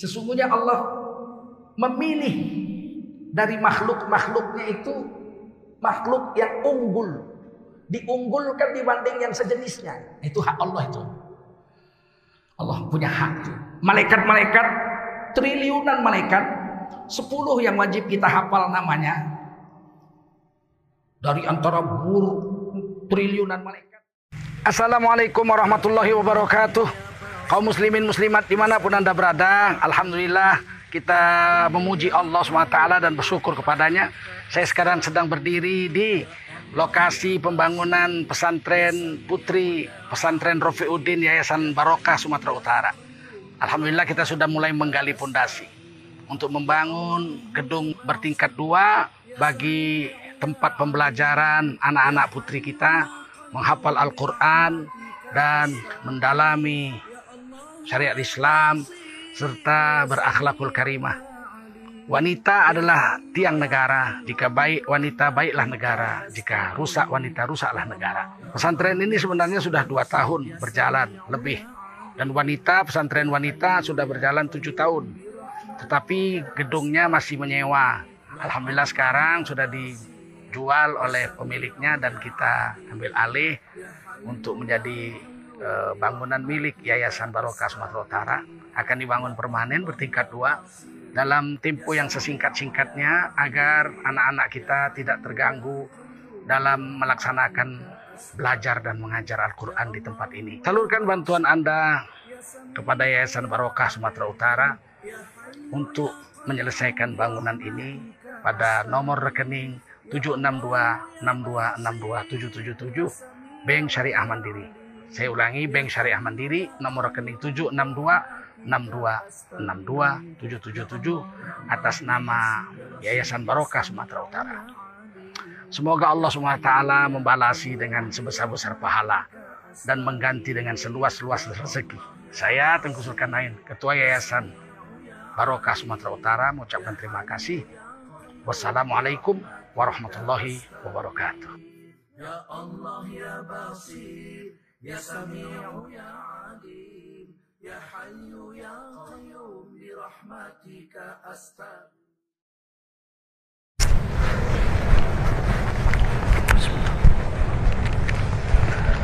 Sesungguhnya Allah memilih dari makhluk-makhluknya itu makhluk yang unggul. Diunggulkan dibanding yang sejenisnya. Itu hak Allah itu. Allah punya hak itu. Malaikat-malaikat, triliunan malaikat. Sepuluh yang wajib kita hafal namanya. Dari antara buru triliunan malaikat. Assalamualaikum warahmatullahi wabarakatuh. Kaum muslimin muslimat di mana pun anda berada. Alhamdulillah kita memuji Allah SWT dan bersyukur kepadanya. Saya sekarang sedang berdiri di lokasi pembangunan pesantren putri pesantren Rofiuddin Yayasan Barokah Sumatera Utara. Alhamdulillah kita sudah mulai menggali pondasi untuk membangun gedung bertingkat dua bagi tempat pembelajaran anak-anak putri kita menghafal Al-Quran dan mendalami syariat Islam serta berakhlakul karimah. Wanita adalah tiang negara. Jika baik wanita, baiklah negara. Jika rusak wanita, rusaklah negara. Pesantren ini sebenarnya sudah dua tahun berjalan lebih. Dan wanita, pesantren wanita sudah berjalan tujuh tahun. Tetapi gedungnya masih menyewa. Alhamdulillah sekarang sudah dijual oleh pemiliknya dan kita ambil alih untuk menjadi eh, bangunan milik Yayasan Barokah Sumatera Utara akan dibangun permanen bertingkat dua dalam tempo yang sesingkat-singkatnya agar anak-anak kita tidak terganggu dalam melaksanakan belajar dan mengajar Al-Quran di tempat ini. Salurkan bantuan Anda kepada Yayasan Barokah Sumatera Utara untuk menyelesaikan bangunan ini pada nomor rekening 76262627777 Bank Syariah Mandiri. Saya ulangi Bank Syariah Mandiri nomor rekening 762 777 atas nama Yayasan Barokah Sumatera Utara. Semoga Allah SWT membalasi dengan sebesar-besar pahala dan mengganti dengan seluas-luas rezeki. Saya Tengku Zulkarnain, Ketua Yayasan Barokah Sumatera Utara mengucapkan terima kasih. Wassalamualaikum warahmatullahi wabarakatuh. Ya Allah ya Basir, ya Sami'u ya Alim. يا حي يا قيوم برحمتك أستغفر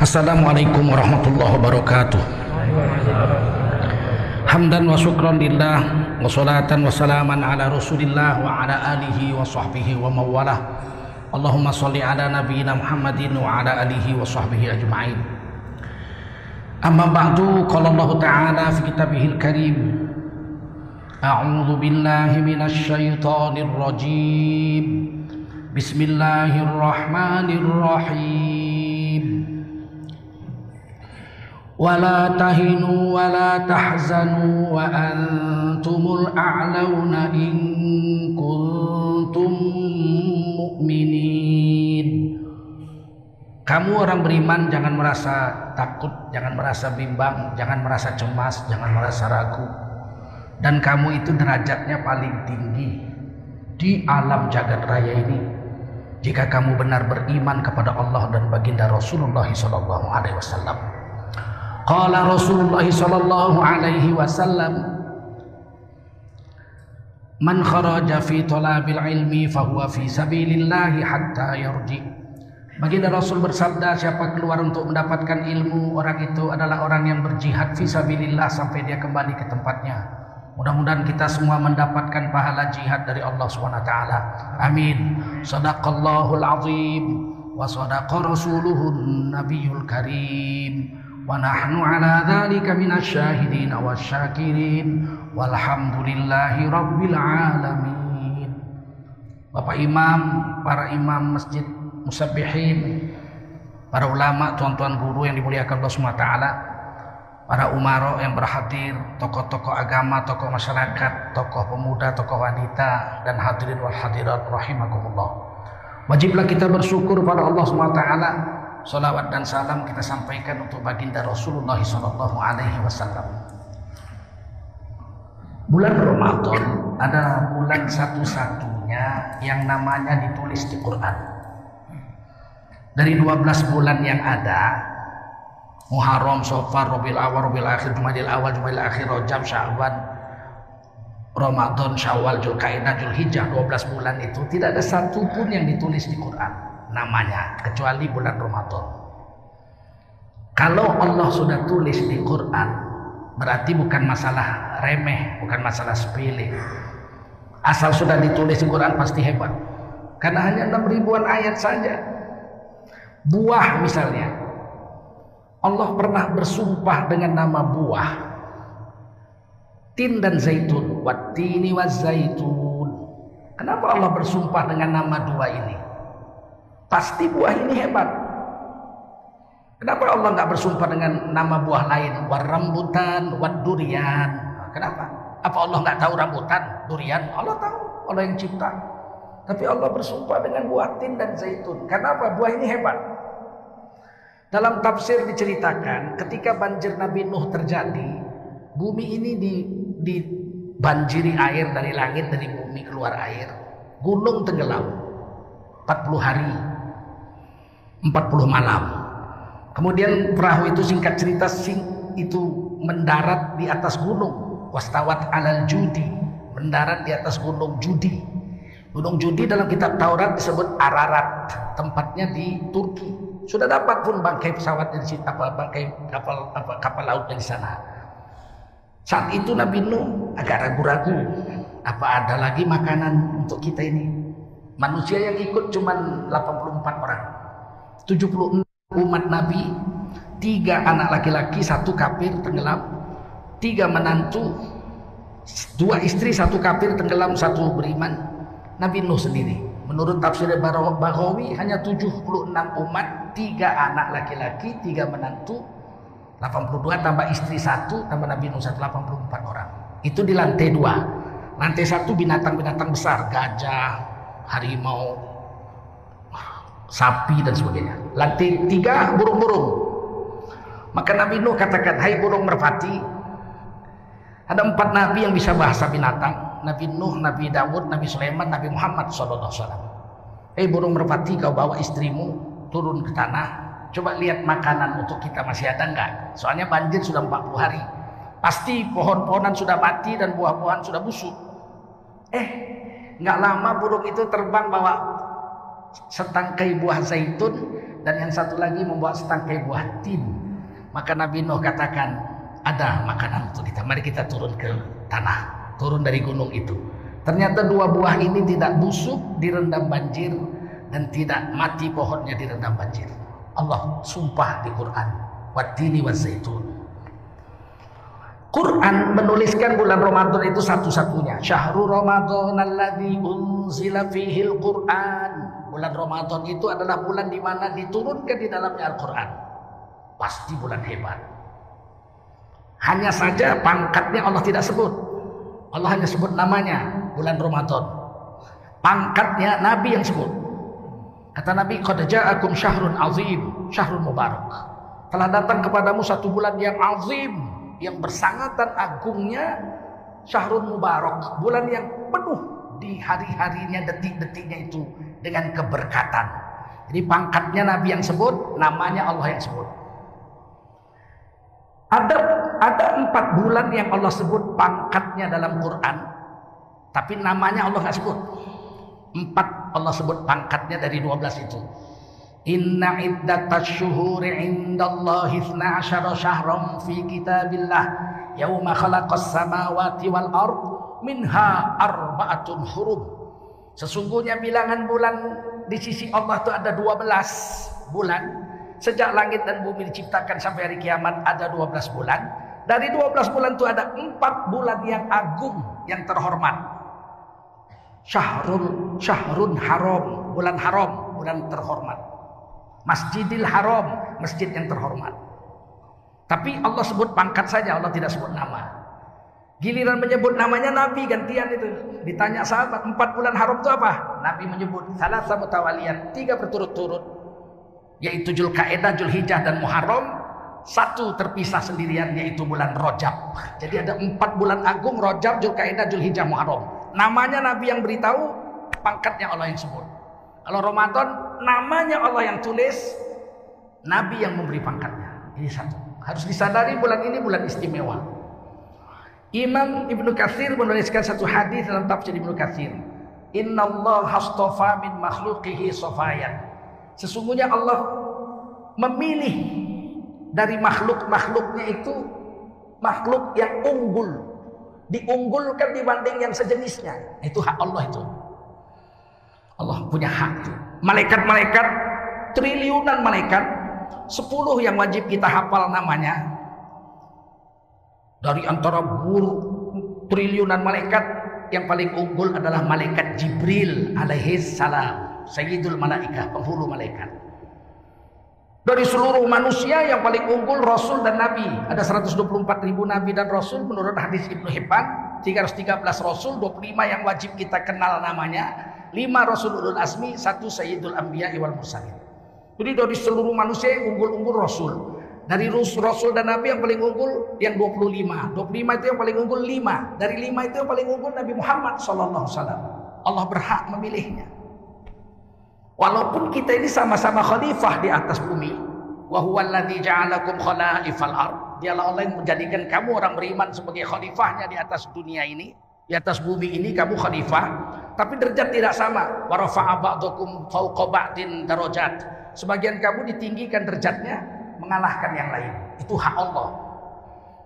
Assalamualaikum warahmatullahi wabarakatuh Hamdan wa syukran lillah Wa salatan wa salaman ala rasulillah Wa ala alihi wa sahbihi wa mawalah Allahumma salli ala nabiyina Muhammadin Wa ala alihi wa sahbihi ajma'in أما بعد قال الله تعالى في كتابه الكريم أعوذ بالله من الشيطان الرجيم بسم الله الرحمن الرحيم ولا تهنوا ولا تحزنوا وأنتم الأعلون إن كنتم مؤمنين Kamu orang beriman jangan merasa takut, jangan merasa bimbang, jangan merasa cemas, jangan merasa ragu. Dan kamu itu derajatnya paling tinggi di alam jagat raya ini. Jika kamu benar beriman kepada Allah dan baginda Rasulullah sallallahu alaihi wasallam. Qala Rasulullah sallallahu alaihi wasallam Man kharaja fi talabil ilmi fahuwa fi sabilillahi hatta yarji' Baginda Rasul bersabda siapa keluar untuk mendapatkan ilmu orang itu adalah orang yang berjihad fisabilillah sampai dia kembali ke tempatnya. Mudah-mudahan kita semua mendapatkan pahala jihad dari Allah SWT. Amin. Sadaqallahul azim wa sadaqa rasuluhun nabiyul karim. Wa nahnu ala dhalika minasyahidin wa syakirin. Walhamdulillahi rabbil alamin. Bapak Imam, para imam masjid musabbihin, para ulama, tuan-tuan guru yang dimuliakan Allah SWT, para umaro yang berhadir, tokoh-tokoh agama, tokoh masyarakat, tokoh pemuda, tokoh wanita, dan hadirin wal hadirat rahimakumullah. Wajiblah kita bersyukur pada Allah SWT. Salawat dan salam kita sampaikan untuk baginda Rasulullah Wasallam. Bulan Ramadan adalah bulan satu-satunya yang namanya ditulis di Quran dari 12 bulan yang ada Muharram, Sofar, Rabiul Awal, Rabiul Akhir, Jumadil Awal, Jumadil Akhir, Rajab, Sya'ban Ramadan, Syawal, Julkaidah, Julhijjah 12 bulan itu tidak ada satu pun yang ditulis di Quran namanya kecuali bulan Ramadan. Kalau Allah sudah tulis di Quran berarti bukan masalah remeh, bukan masalah sepele. Asal sudah ditulis di Quran pasti hebat. Karena hanya 6 ribuan ayat saja. Buah misalnya. Allah pernah bersumpah dengan nama buah. Tin dan zaitun. Watini wa zaitun. Kenapa Allah bersumpah dengan nama dua ini? Pasti buah ini hebat. Kenapa Allah nggak bersumpah dengan nama buah lain? Warambutan wad durian kenapa? Apa Allah nggak tahu rambutan durian? Allah tahu Allah yang cipta. Tapi Allah bersumpah dengan buah tin dan zaitun. Kenapa? Buah ini hebat dalam tafsir diceritakan ketika banjir Nabi Nuh terjadi bumi ini di dibanjiri air dari langit dari bumi keluar air. Gunung tenggelam. 40 hari. 40 malam. Kemudian perahu itu singkat cerita sing itu mendarat di atas gunung. Wastawat alal judi. Mendarat di atas gunung judi. Gunung judi dalam kitab Taurat disebut Ararat. Tempatnya di Turki sudah dapat pun bangkai pesawat dari situ apa bangkai kapal apa kapal laut dari sana saat itu Nabi Nuh agak ragu-ragu. Apa ada lagi makanan untuk kita ini? Manusia yang ikut cuma 84 orang. 76 umat Nabi. Tiga anak laki-laki, satu kafir tenggelam. Tiga menantu. Dua istri, satu kafir tenggelam, satu beriman. Nabi Nuh sendiri. Menurut tafsir Baghawi hanya 76 umat, tiga anak laki-laki, tiga menantu, 82 tambah istri satu tambah Nabi Nuh 184 orang. Itu di lantai dua. Lantai satu binatang-binatang besar, gajah, harimau, sapi dan sebagainya. Lantai tiga burung-burung. Maka Nabi Nuh katakan, hai burung merpati, ada empat nabi yang bisa bahasa binatang. Nabi Nuh, Nabi Dawud, Nabi Sulaiman, Nabi Muhammad SAW. Hei burung merpati, kau bawa istrimu turun ke tanah, Coba lihat makanan untuk kita masih ada enggak? Soalnya banjir sudah 40 hari. Pasti pohon-pohonan sudah mati dan buah-buahan sudah busuk. Eh, nggak lama burung itu terbang bawa setangkai buah zaitun dan yang satu lagi membawa setangkai buah tin. Maka Nabi Nuh katakan, ada makanan untuk kita. Mari kita turun ke tanah, turun dari gunung itu. Ternyata dua buah ini tidak busuk, direndam banjir dan tidak mati pohonnya direndam banjir. Allah sumpah di Quran. Watini wa zaitun. Quran menuliskan bulan Ramadan itu satu-satunya. Syahrul Ramadan alladzi unzila fihil Quran. Bulan Ramadan itu adalah bulan di mana diturunkan di dalamnya Al-Quran. Pasti bulan hebat. Hanya saja pangkatnya Allah tidak sebut. Allah hanya sebut namanya bulan Ramadan. Pangkatnya Nabi yang sebut Kata Nabi, "Qad ja'akum syahrun azim, syahrun mubarak." Telah datang kepadamu satu bulan yang azim, yang bersangatan agungnya syahrun mubarak, bulan yang penuh di hari-harinya, detik-detiknya itu dengan keberkatan. Jadi pangkatnya Nabi yang sebut, namanya Allah yang sebut. Ada ada empat bulan yang Allah sebut pangkatnya dalam Quran, tapi namanya Allah nggak sebut. Empat Allah sebut pangkatnya dari 12 itu. Inna iddatash syuhuri indallahi 12 syahram fi kitabillah yauma khalaqas samawati wal ard minha arba'atun hurum. Sesungguhnya bilangan bulan di sisi Allah itu ada 12 bulan. Sejak langit dan bumi diciptakan sampai hari kiamat ada 12 bulan. Dari 12 bulan itu ada 4 bulan yang agung, yang terhormat. Syahrul Syahrun Haram, bulan haram, bulan terhormat. Masjidil Haram, masjid yang terhormat. Tapi Allah sebut pangkat saja, Allah tidak sebut nama. Giliran menyebut namanya Nabi gantian itu. Ditanya sahabat, empat bulan haram itu apa? Nabi menyebut salah satu tawalian, tiga berturut-turut. Yaitu Julkaidah, Julhijjah dan Muharram. Satu terpisah sendirian yaitu bulan Rojab. Jadi ada empat bulan agung Rojab, Julkaidah, Julhijjah, Muharram. Namanya Nabi yang beritahu, pangkatnya Allah yang sebut. Kalau Ramadan, namanya Allah yang tulis, Nabi yang memberi pangkatnya. Ini satu. Harus disadari bulan ini bulan istimewa. Imam Ibnu Katsir menuliskan satu hadis dalam tafsir Ibnu Katsir. Inna Allah hastofa min makhluqihi sofayan. Sesungguhnya Allah memilih dari makhluk-makhluknya itu makhluk yang unggul. Diunggulkan dibanding yang sejenisnya. Itu hak Allah itu. Allah punya hak itu. Malaikat-malaikat, triliunan malaikat, sepuluh yang wajib kita hafal namanya. Dari antara buru triliunan malaikat yang paling unggul adalah malaikat Jibril alaihi salam, sayyidul malaikat, penghulu malaikat. Dari seluruh manusia yang paling unggul Rasul dan Nabi. Ada 124 ribu Nabi dan Rasul menurut hadis Ibnu Hibban. 313 Rasul, 25 yang wajib kita kenal namanya. 5 Rasulul Asmi, 1 Sayyidul Anbiya wal Mursalin. Jadi dari seluruh manusia yang unggul-unggul Rasul. Dari Rasul dan Nabi yang paling unggul yang 25. 25 itu yang paling unggul 5. Dari 5 itu yang paling unggul Nabi Muhammad wasallam. Allah berhak memilihnya. Walaupun kita ini sama-sama khalifah di atas bumi. Ja'alakum khalaifal. Dialah Allah yang menjadikan kamu orang beriman sebagai khalifahnya di atas dunia ini. Di atas bumi ini kamu khalifah, tapi derajat tidak sama. Darajat. Sebagian kamu ditinggikan derajatnya, mengalahkan yang lain. Itu hak Allah.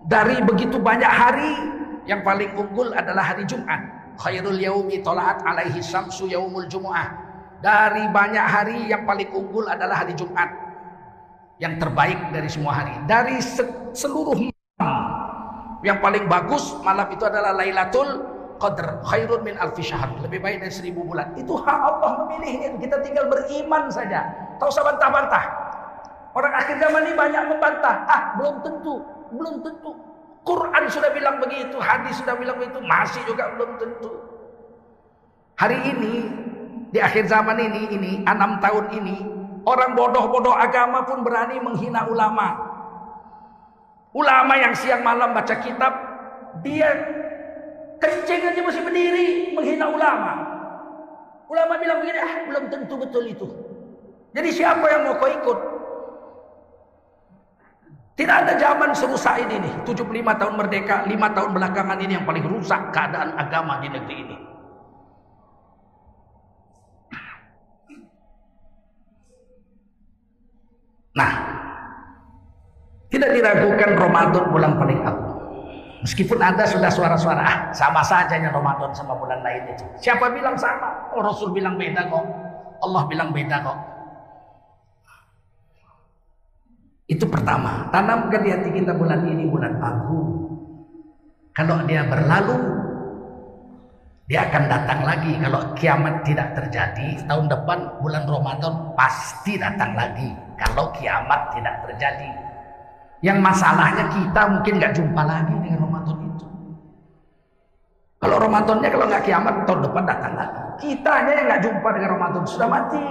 Dari begitu banyak hari yang paling unggul adalah hari Jumat. Khairul yaumi tolaat alaihi samsu yaumul jumu'ah. Dari banyak hari yang paling unggul adalah hari Jumat. Yang terbaik dari semua hari. Dari seluruh malam. Yang paling bagus malam itu adalah Lailatul Qadr. Khairun min alfi syahr. Lebih baik dari seribu bulan. Itu hak Allah memilihnya. Kita tinggal beriman saja. Tak usah bantah-bantah. Orang akhir zaman ini banyak membantah. Ah, belum tentu, belum tentu. Quran sudah bilang begitu, hadis sudah bilang begitu, masih juga belum tentu. Hari ini di akhir zaman ini, ini enam tahun ini, orang bodoh-bodoh agama pun berani menghina ulama. Ulama yang siang malam baca kitab, dia kencing aja masih berdiri menghina ulama. Ulama bilang begini, ah belum tentu betul itu. Jadi siapa yang mau kau ikut? Tidak ada zaman serusak ini nih. 75 tahun merdeka, 5 tahun belakangan ini yang paling rusak keadaan agama di negeri ini. Nah, tidak diragukan Ramadan bulan paling agung. Meskipun ada sudah suara-suara, ah, sama saja yang Ramadan sama bulan lain itu. Siapa bilang sama? Oh, Rasul bilang beda kok. Allah bilang beda kok. Itu pertama, tanamkan di hati kita bulan ini bulan agung. Kalau dia berlalu, dia akan datang lagi. Kalau kiamat tidak terjadi, tahun depan bulan Ramadan pasti datang lagi. Kalau kiamat tidak terjadi. Yang masalahnya kita mungkin nggak jumpa lagi dengan Ramadan itu. Kalau Ramadannya kalau nggak kiamat tahun depan datang lagi. Kita hanya yang nggak jumpa dengan Ramadan sudah mati.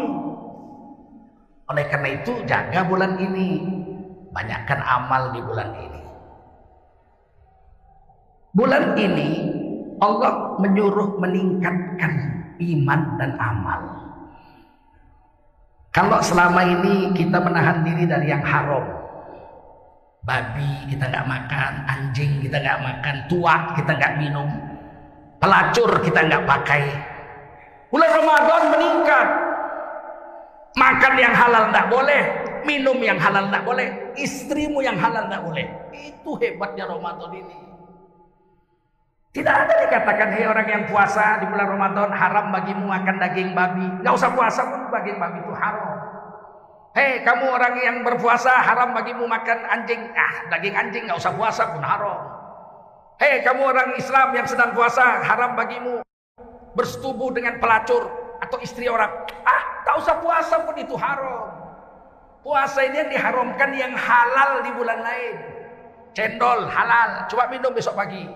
Oleh karena itu jaga bulan ini. Banyakkan amal di bulan ini. Bulan ini Allah menyuruh meningkatkan iman dan amal. Kalau selama ini kita menahan diri dari yang haram, babi kita nggak makan, anjing kita nggak makan, tua kita nggak minum, pelacur kita nggak pakai. Bulan Ramadan meningkat, makan yang halal nggak boleh, minum yang halal nggak boleh, istrimu yang halal nggak boleh. Itu hebatnya Ramadan ini. Tidak ada dikatakan, hei orang yang puasa di bulan Ramadan haram bagimu makan daging babi. Nggak usah puasa pun daging babi itu haram. Hei kamu orang yang berpuasa haram bagimu makan anjing. Ah daging anjing nggak usah puasa pun haram. Hei kamu orang Islam yang sedang puasa haram bagimu bersetubuh dengan pelacur atau istri orang. Ah tak usah puasa pun itu haram. Puasa ini yang diharamkan yang halal di bulan lain. Cendol halal, coba minum besok pagi.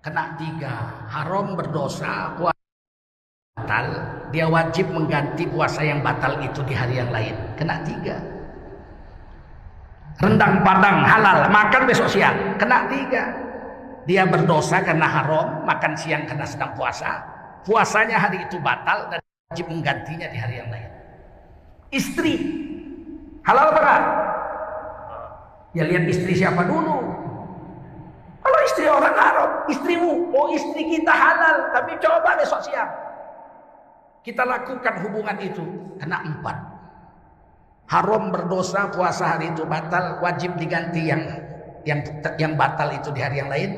Kena tiga, haram berdosa, puasa batal, dia wajib mengganti puasa yang batal itu di hari yang lain. Kena tiga. Rendang padang halal, makan besok siang, kena tiga. Dia berdosa karena haram, makan siang karena sedang puasa. Puasanya hari itu batal dan wajib menggantinya di hari yang lain. Istri, halal apa Ya lihat istri siapa dulu. Kalau istri orang haram, istrimu, oh istri kita halal, tapi coba besok siang. Kita lakukan hubungan itu, kena empat. Haram berdosa, puasa hari itu batal, wajib diganti yang yang yang batal itu di hari yang lain.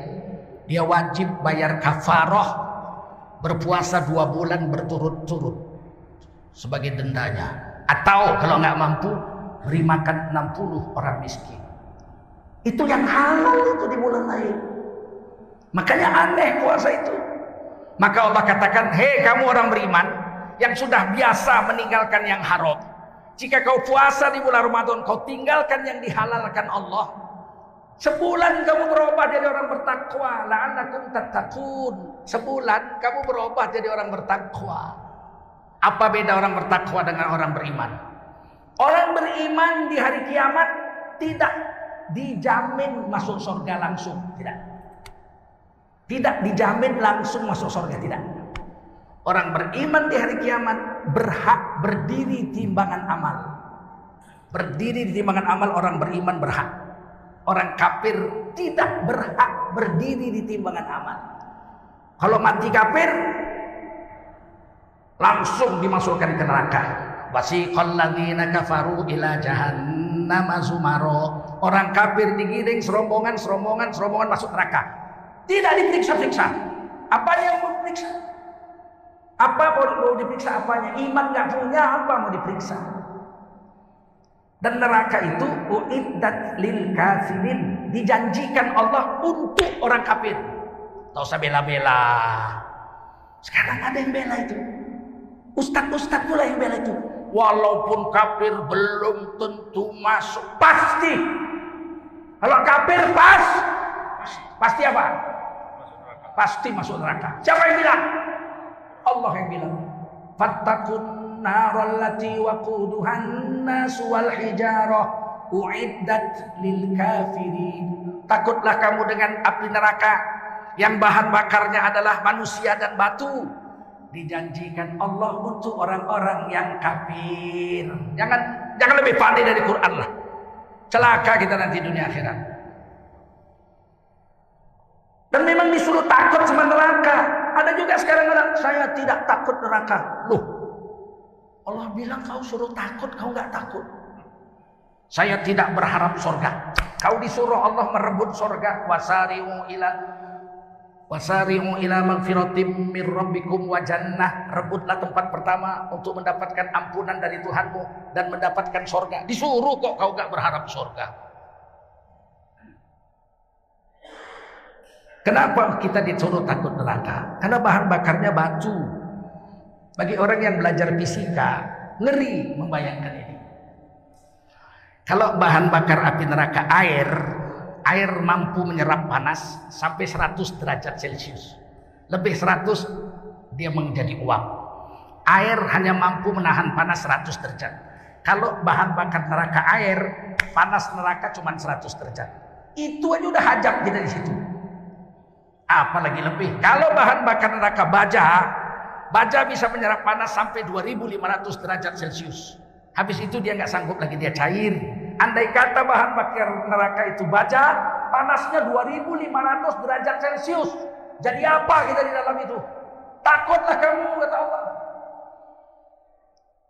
Dia wajib bayar kafaroh, berpuasa dua bulan berturut-turut sebagai dendanya. Atau kalau nggak mampu, beri makan 60 orang miskin. Itu yang halal itu di bulan lain. Makanya aneh puasa itu. Maka Allah katakan, hei kamu orang beriman yang sudah biasa meninggalkan yang haram. Jika kau puasa di bulan Ramadan, kau tinggalkan yang dihalalkan Allah. Sebulan kamu berubah jadi orang bertakwa. La'allakum tattaqun. Sebulan kamu berubah jadi orang bertakwa. Apa beda orang bertakwa dengan orang beriman? Orang beriman di hari kiamat tidak dijamin masuk surga langsung, tidak. Tidak dijamin langsung masuk surga, tidak. Orang beriman di hari kiamat berhak berdiri timbangan amal. Berdiri di timbangan amal orang beriman berhak. Orang kafir tidak berhak berdiri di timbangan amal. Kalau mati kafir langsung dimasukkan ke neraka. Wasiqal ladzina kafaru ila jahannam zumaro. Orang kafir digiring serombongan, serombongan, serombongan masuk neraka. Tidak diperiksa-periksa. Apa yang mau diperiksa? Apa mau diperiksa apanya? Iman nggak punya apa mau diperiksa? Dan neraka itu uiddat lil kafirin, dijanjikan Allah untuk orang kafir. Tahu usah bela-bela. Sekarang ada yang bela itu. Ustadz-ustadz pula yang bela itu. Walaupun kafir belum tentu masuk. Pasti. Kalau kafir pas. Pasti apa? Pasti masuk neraka. Siapa yang bilang? Allah yang bilang. Fattakun narallati waquduhan nas wal hijarah uiddat lil kafirin. Takutlah kamu dengan api neraka yang bahan bakarnya adalah manusia dan batu dijanjikan Allah untuk orang-orang yang kafir. Jangan jangan lebih pandai dari Quran lah. Celaka kita nanti dunia akhirat. Dan memang disuruh takut sama neraka. Ada juga sekarang orang saya tidak takut neraka. Loh, Allah bilang kau suruh takut, kau nggak takut. Saya tidak berharap surga. Kau disuruh Allah merebut surga. Wasari'u ila Wasari'u ila magfiratim mir rabbikum wa jannah. Rebutlah tempat pertama untuk mendapatkan ampunan dari Tuhanmu dan mendapatkan surga. Disuruh kok kau gak berharap surga. Kenapa kita disuruh takut neraka? Karena bahan bakarnya batu. Bagi orang yang belajar fisika, ngeri membayangkan ini. Kalau bahan bakar api neraka air, air mampu menyerap panas sampai 100 derajat Celcius. Lebih 100 dia menjadi uap. Air hanya mampu menahan panas 100 derajat. Kalau bahan bakar neraka air, panas neraka cuma 100 derajat. Itu aja udah hajab kita di situ. Apalagi lebih. Kalau bahan bakar neraka baja, baja bisa menyerap panas sampai 2500 derajat Celcius. Habis itu dia nggak sanggup lagi dia cair. Andai kata bahan bakar neraka itu baja, panasnya 2500 derajat Celcius. Jadi apa kita di dalam itu? Takutlah kamu kata Allah.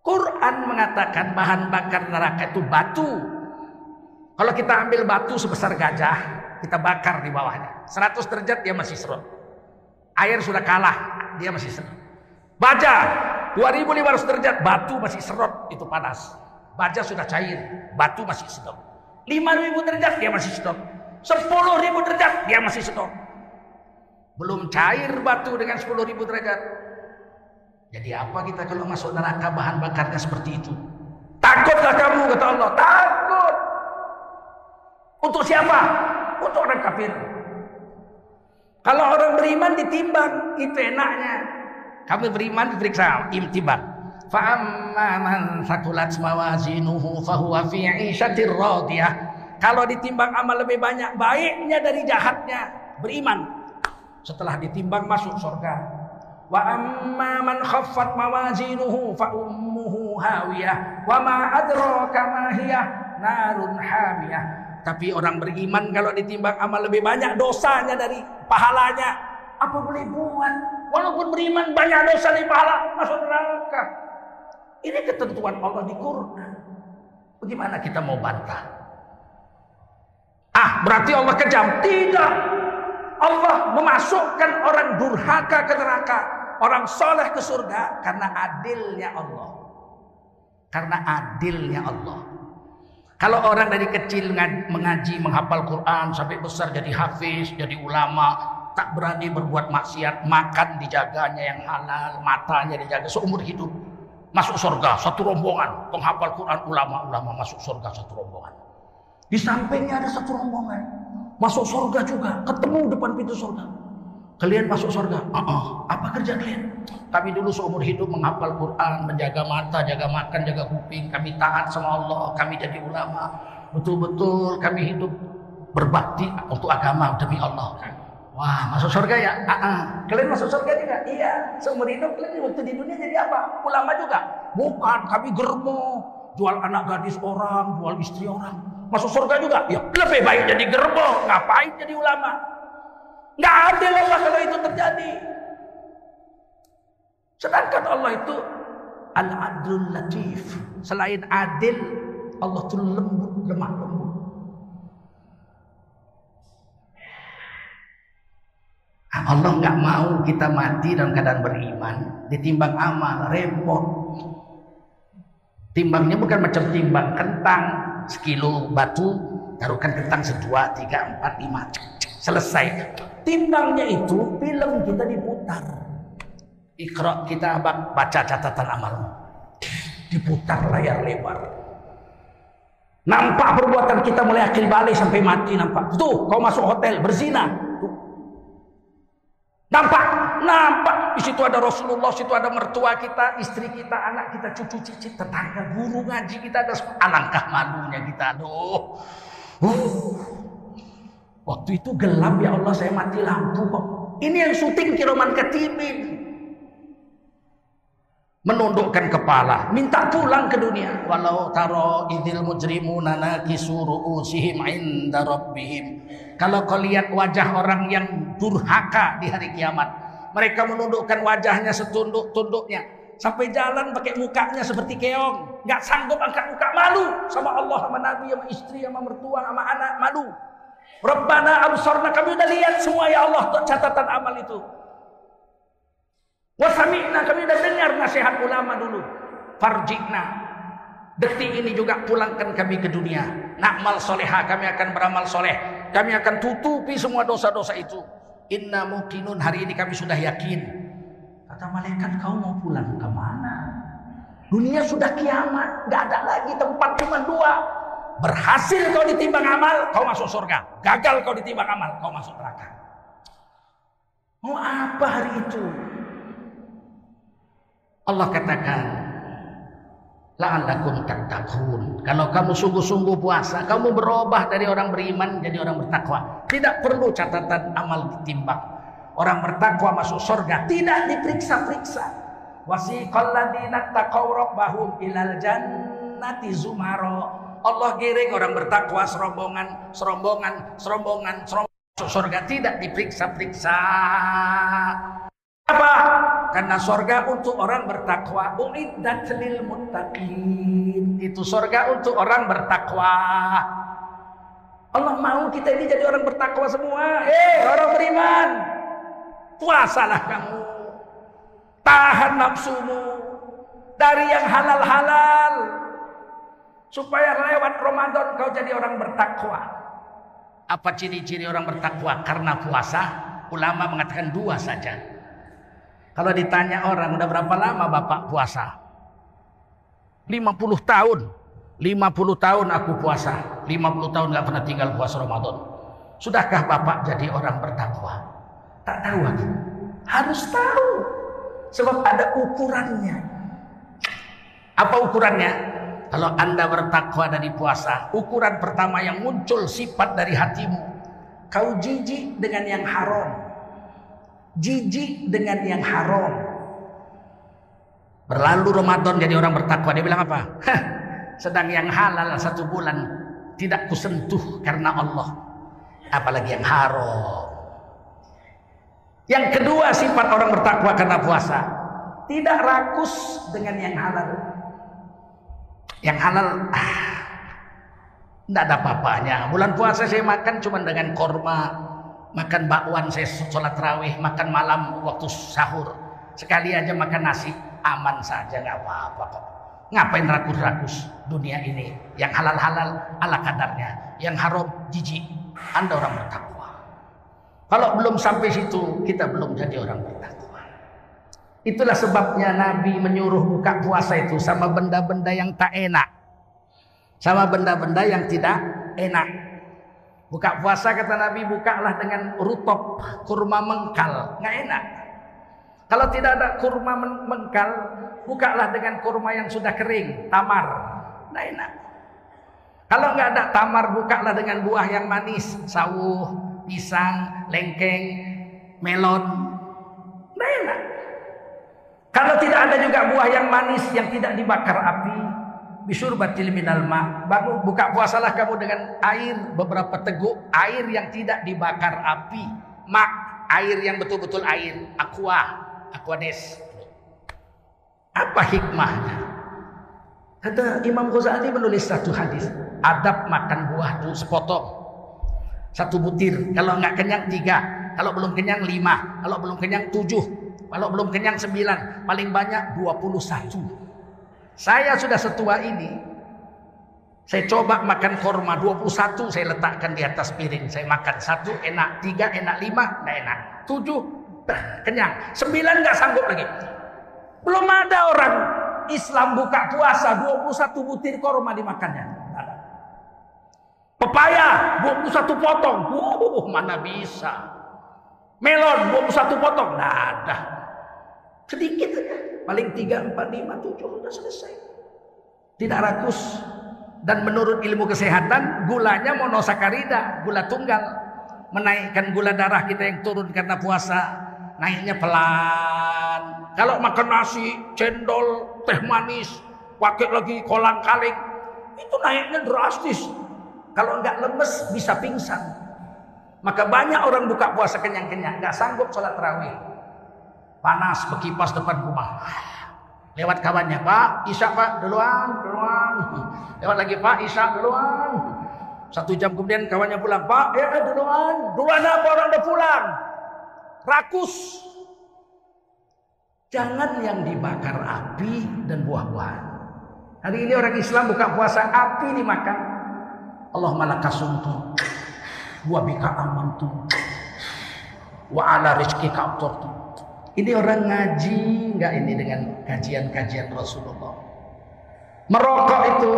Quran mengatakan bahan bakar neraka itu batu. Kalau kita ambil batu sebesar gajah, kita bakar di bawahnya. 100 derajat dia masih serut. Air sudah kalah, dia masih serut. Baja 2500 derajat batu masih serut itu panas. Baja sudah cair, batu masih sedot. 5000 derajat dia masih sedot. 10000 derajat dia masih sedot. Belum cair batu dengan 10000 derajat. Jadi apa kita kalau masuk neraka bahan bakarnya seperti itu? Takutlah kamu kata Allah, takut. Untuk siapa? Untuk orang kafir. Kalau orang beriman ditimbang, itu enaknya. Kami beriman diperiksa, imtibang. Fa'amma man sakulat mawazinuhu fahuwa fi 'ishatir radiyah. Kalau ditimbang amal lebih banyak, baiknya dari jahatnya beriman. Setelah ditimbang masuk surga. Wa amma man khaffat mawazinuhu fa ummuhu hawiyah wa ma adraka ma hiya narun hamiyah. Tapi orang beriman kalau ditimbang amal lebih banyak dosanya dari pahalanya. Apa boleh buat? Walaupun beriman banyak dosa di pahala masuk neraka. Ini ketentuan Allah di Quran. Bagaimana kita mau bantah? Ah, berarti Allah kejam? Tidak. Allah memasukkan orang durhaka ke neraka, orang soleh ke surga karena adilnya Allah. Karena adilnya Allah. Kalau orang dari kecil mengaji, menghafal Quran sampai besar jadi hafiz, jadi ulama, tak berani berbuat maksiat, makan dijaganya yang halal, matanya dijaga seumur hidup. Masuk surga satu rombongan, penghafal Quran ulama-ulama masuk surga satu rombongan. Di sampingnya ada satu rombongan, masuk surga juga, ketemu depan pintu surga. Kalian masuk surga. Uh -uh. Apa kerja kalian? Kami dulu seumur hidup menghafal Quran, menjaga mata, jaga makan, jaga kuping. Kami taat sama Allah. Kami jadi ulama. Betul-betul kami hidup berbakti untuk agama demi Allah. Wah, masuk surga ya? Uh -uh. Kalian masuk surga juga? Iya. Seumur hidup kalian waktu di dunia jadi apa? Ulama juga? Bukan. Kami germo. Jual anak gadis orang, jual istri orang. Masuk surga juga? Ya, lebih baik jadi germo. Ngapain jadi ulama? Nggak adil Allah kalau itu terjadi. Sedangkan Allah itu Al-Adlul Latif. Selain adil, Allah itu lembut, lemah lembut. Allah nggak mau kita mati dalam keadaan beriman, ditimbang amal, repot. Timbangnya bukan macam timbang kentang, sekilo batu, taruhkan kentang sedua, tiga, empat, lima, selesai. Timbangnya itu film kita diputar. Ikhra kita baca catatan amalmu. Diputar layar lebar. Nampak perbuatan kita mulai akil balik sampai mati nampak. Tuh, kau masuk hotel berzina. Tuh. Nampak, nampak. Di situ ada Rasulullah, situ ada mertua kita, istri kita, anak kita, cucu cicit, tetangga, guru ngaji kita ada alangkah malunya kita. Aduh. Uh. Waktu itu gelap ya Allah saya mati lampu kok. Ini yang syuting Kiroman Katibin. Menundukkan kepala, minta pulang ke dunia. Walau taro idil mujrimuna nakisu ru'usihim inda rabbihim. Kalau kau lihat wajah orang yang durhaka di hari kiamat, mereka menundukkan wajahnya setunduk-tunduknya sampai jalan pakai mukanya seperti keong, nggak sanggup angkat muka malu sama Allah, sama Nabi, sama istri, sama mertua, sama anak malu. Rabbana absarna kami udah lihat semua ya Allah catatan amal itu. Wasami'na kami udah dengar nasihat ulama dulu. Farjikna. Detik ini juga pulangkan kami ke dunia. Nakmal soleha kami akan beramal soleh. Kami akan tutupi semua dosa-dosa itu. Inna mukinun hari ini kami sudah yakin. Kata malaikat kau mau pulang ke mana? Dunia sudah kiamat. Gak ada lagi tempat cuma dua. Berhasil kau ditimbang amal, kau masuk surga. Gagal kau ditimbang amal, kau masuk neraka. Mau apa hari itu? Allah katakan, la'allakum tattaqun. Kalau kamu sungguh-sungguh puasa, kamu berubah dari orang beriman jadi orang bertakwa. Tidak perlu catatan amal ditimbang. Orang bertakwa masuk surga, tidak diperiksa-periksa. Wasiqal ladina taqaw rabbahum ilal jannati zumara. Allah giring orang bertakwa serombongan, serombongan, serombongan, serombongan surga tidak diperiksa-periksa. Apa? Karena surga untuk orang bertakwa. Uiddat lil muttaqin. Itu surga untuk orang bertakwa. Allah mau kita ini jadi orang bertakwa semua. Eh, orang beriman. Puasalah kamu. Tahan nafsumu dari yang halal-halal supaya lewat Ramadan kau jadi orang bertakwa. Apa ciri-ciri orang bertakwa? Karena puasa, ulama mengatakan dua saja. Kalau ditanya orang, udah berapa lama Bapak puasa? 50 tahun. 50 tahun aku puasa. 50 tahun gak pernah tinggal puasa Ramadan. Sudahkah Bapak jadi orang bertakwa? Tak tahu aku. Harus tahu. Sebab ada ukurannya. Apa ukurannya? Kalau anda bertakwa dari puasa, ukuran pertama yang muncul sifat dari hatimu. Kau jijik dengan yang haram. Jijik dengan yang haram. Berlalu Ramadan jadi orang bertakwa. Dia bilang apa? Sedang yang halal satu bulan tidak kusentuh karena Allah. Apalagi yang haram. Yang kedua sifat orang bertakwa karena puasa. Tidak rakus dengan yang halal. Yang halal, ah, tidak ada apa-apanya. Bulan puasa saya makan cuma dengan korma. Makan bakwan saya sholat rawih. Makan malam waktu sahur. Sekali aja makan nasi. Aman saja nggak apa-apa kok. Ngapain rakus-rakus dunia ini? Yang halal-halal ala kadarnya. Yang haram jijik. Anda orang bertakwa. Kalau belum sampai situ, kita belum jadi orang bertakwa. Itulah sebabnya Nabi menyuruh buka puasa itu sama benda-benda yang tak enak. Sama benda-benda yang tidak enak. Buka puasa kata Nabi bukalah dengan rutop kurma mengkal. Nggak enak. Kalau tidak ada kurma mengkal, bukalah dengan kurma yang sudah kering, tamar. Nah enak. Kalau nggak ada tamar, bukalah dengan buah yang manis, sawuh, pisang, lengkeng, melon. Nah enak. Kalau tidak ada juga buah yang manis yang tidak dibakar api, bisurbatil minal ma. Baru buka puasalah kamu dengan air beberapa teguk air yang tidak dibakar api. Mak, air yang betul-betul air, aqua, Aquades. Apa hikmahnya? Kata Imam Ghazali menulis satu hadis. Adab makan buah itu sepotong. Satu butir. Kalau nggak kenyang tiga. Kalau belum kenyang lima. Kalau belum kenyang tujuh. Kalau belum kenyang sembilan. Paling banyak dua puluh satu. Saya sudah setua ini. Saya coba makan korma 21 saya letakkan di atas piring. Saya makan satu enak, tiga enak, lima nggak enak, tujuh kenyang. Sembilan nggak sanggup lagi. Belum ada orang Islam buka puasa 21 butir korma dimakannya. Pepaya 21 potong. Uh, mana bisa. Melon 21 potong. Nah, ada. Sedikit aja. Paling 3, 4, 5, 7 sudah selesai. Tidak rakus. Dan menurut ilmu kesehatan, gulanya monosakarida, gula tunggal. Menaikkan gula darah kita yang turun karena puasa naiknya pelan. Kalau makan nasi, cendol, teh manis, pakai lagi kolang kaling, itu naiknya drastis. Kalau nggak lemes bisa pingsan. Maka banyak orang buka puasa kenyang-kenyang, nggak sanggup sholat terawih. Panas berkipas depan rumah. Lewat kawannya, Pak, Isya Pak, duluan, duluan. Lewat lagi Pak, Isya duluan. Satu jam kemudian kawannya pulang, Pak, ya duluan. Duluan apa orang udah pulang? rakus. Jangan yang dibakar api dan buah-buahan. Hari ini orang Islam buka puasa api dimakan. Allah malakasuntu. Wa bika amantu. Wa ala rizki ka'tortu. Ini orang ngaji nggak ini dengan kajian-kajian Rasulullah. Merokok itu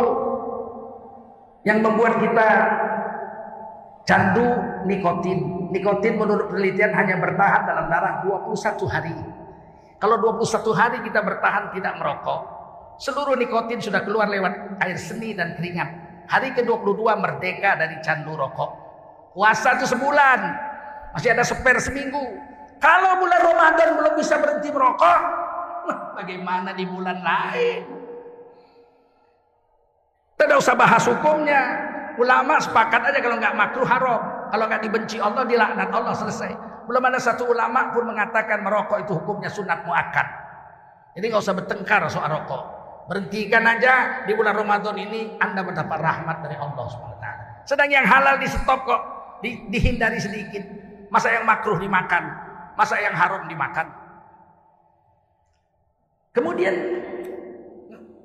yang membuat kita candu nikotin. Nikotin menurut penelitian hanya bertahan dalam darah 21 hari. Kalau 21 hari kita bertahan tidak merokok, seluruh nikotin sudah keluar lewat air seni dan keringat. Hari ke-22 merdeka dari candu rokok. Puasa itu sebulan. Masih ada spare seminggu. Kalau bulan Ramadan belum bisa berhenti merokok, bagaimana di bulan lain? Tidak usah bahas hukumnya. Ulama sepakat aja kalau nggak makruh haram. Kalau nggak dibenci Allah, dilaknat Allah selesai. Belum ada satu ulama pun mengatakan merokok itu hukumnya sunat muakkad. Jadi nggak usah bertengkar soal rokok. Berhentikan aja di bulan Ramadan ini Anda mendapat rahmat dari Allah SWT. Sedang yang halal di stop kok. Di, dihindari sedikit. Masa yang makruh dimakan. Masa yang haram dimakan. Kemudian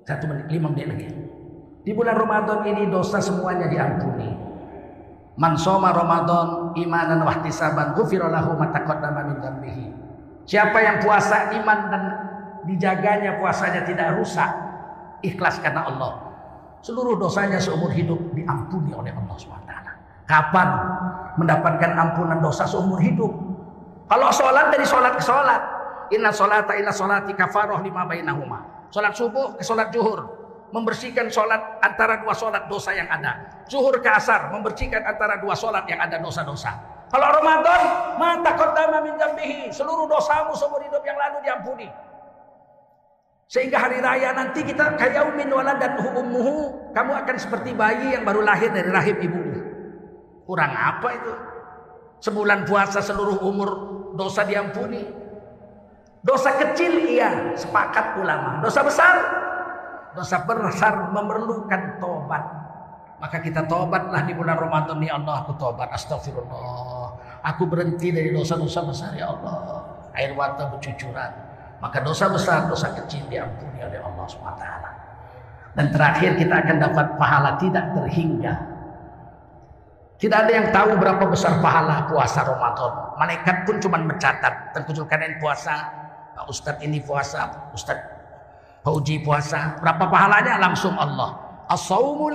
satu menit, lima menit lagi. Di bulan Ramadan ini dosa semuanya diampuni. Man soma Ramadan imanan wahtisaban ghufira lahu ma taqaddama min. Siapa yang puasa iman dan dijaganya puasanya tidak rusak, ikhlas karena Allah. Seluruh dosanya seumur hidup diampuni oleh Allah SWT. Kapan mendapatkan ampunan dosa seumur hidup? Kalau sholat dari sholat ke sholat. Inna sholata ila sholati kafaroh lima bainahuma. Sholat subuh ke sholat juhur membersihkan sholat antara dua sholat dosa yang ada. Zuhur ke asar membersihkan antara dua sholat yang ada dosa-dosa. Kalau Ramadan, mata kota min jambihi. Seluruh dosamu seumur hidup yang lalu diampuni. Sehingga hari raya nanti kita kayaumin dan ummuhu. Kamu akan seperti bayi yang baru lahir dari rahim ibumu. Kurang apa itu? Sebulan puasa seluruh umur dosa diampuni. Dosa kecil iya, sepakat ulama. Dosa besar, dosa besar memerlukan tobat. Maka kita tobatlah di bulan Ramadan ya Allah aku tobat astagfirullah. Aku berhenti dari dosa-dosa besar ya Allah. Air mata bercucuran. Maka dosa besar, dosa kecil diampuni oleh Allah SWT. Dan terakhir kita akan dapat pahala tidak terhingga. Tidak ada yang tahu berapa besar pahala puasa Ramadan. Malaikat pun cuma mencatat. Terkejut kalian puasa. Pak Ustadz ini puasa. Ustadz Fauji puasa. Berapa pahalanya? Langsung Allah. As-sawmu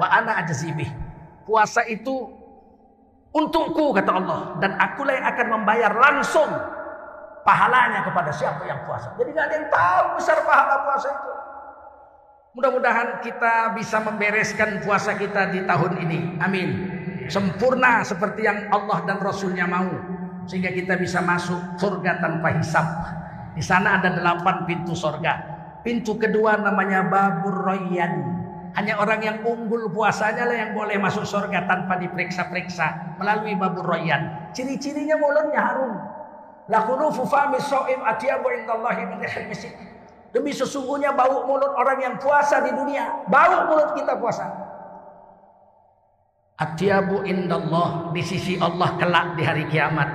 wa ana ajzibih. Puasa itu untukku kata Allah dan akulah yang akan membayar langsung pahalanya kepada siapa yang puasa. Jadi nggak ada yang tahu besar pahala puasa itu. Mudah-mudahan kita bisa membereskan puasa kita di tahun ini. Amin. Sempurna seperti yang Allah dan Rasulnya mau. Sehingga kita bisa masuk surga tanpa hisap. Di sana ada delapan pintu surga. Pintu kedua namanya Babur Royan. Hanya orang yang unggul puasanya lah yang boleh masuk surga tanpa diperiksa-periksa melalui babur royan. Ciri-cirinya mulutnya harum. Demi sesungguhnya bau mulut orang yang puasa di dunia. Bau mulut kita puasa. Atiyabu indallah di sisi Allah kelak di hari kiamat.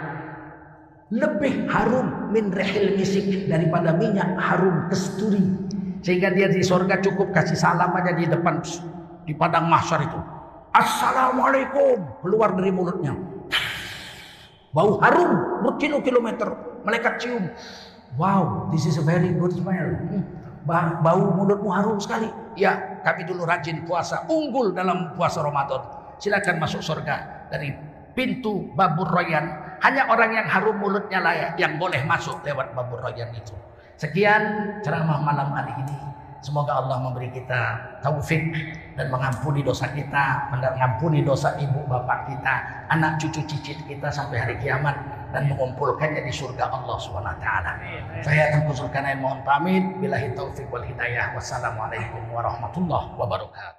Lebih harum min rehil misik daripada minyak harum kesturi sehingga dia di sorga cukup kasih salam aja di depan di padang mahsyar itu. Assalamualaikum keluar dari mulutnya. Bau harum berkilo-kilometer. Malaikat cium. Wow, this is a very good smell. Hmm, bau mulutmu harum sekali. Ya, kami dulu rajin puasa, unggul dalam puasa Ramadan. Silakan masuk surga dari pintu babur royan. Hanya orang yang harum mulutnya lah yang boleh masuk lewat babur royan itu. Sekian ceramah malam hari ini. Semoga Allah memberi kita taufik dan mengampuni dosa kita, mengampuni dosa ibu bapak kita, anak cucu cicit kita sampai hari kiamat dan mengumpulkannya di surga Allah Subhanahu wa taala. Saya Tengku Zulkarnain mohon pamit. Billahi taufik wal hidayah. Wassalamualaikum warahmatullahi wabarakatuh.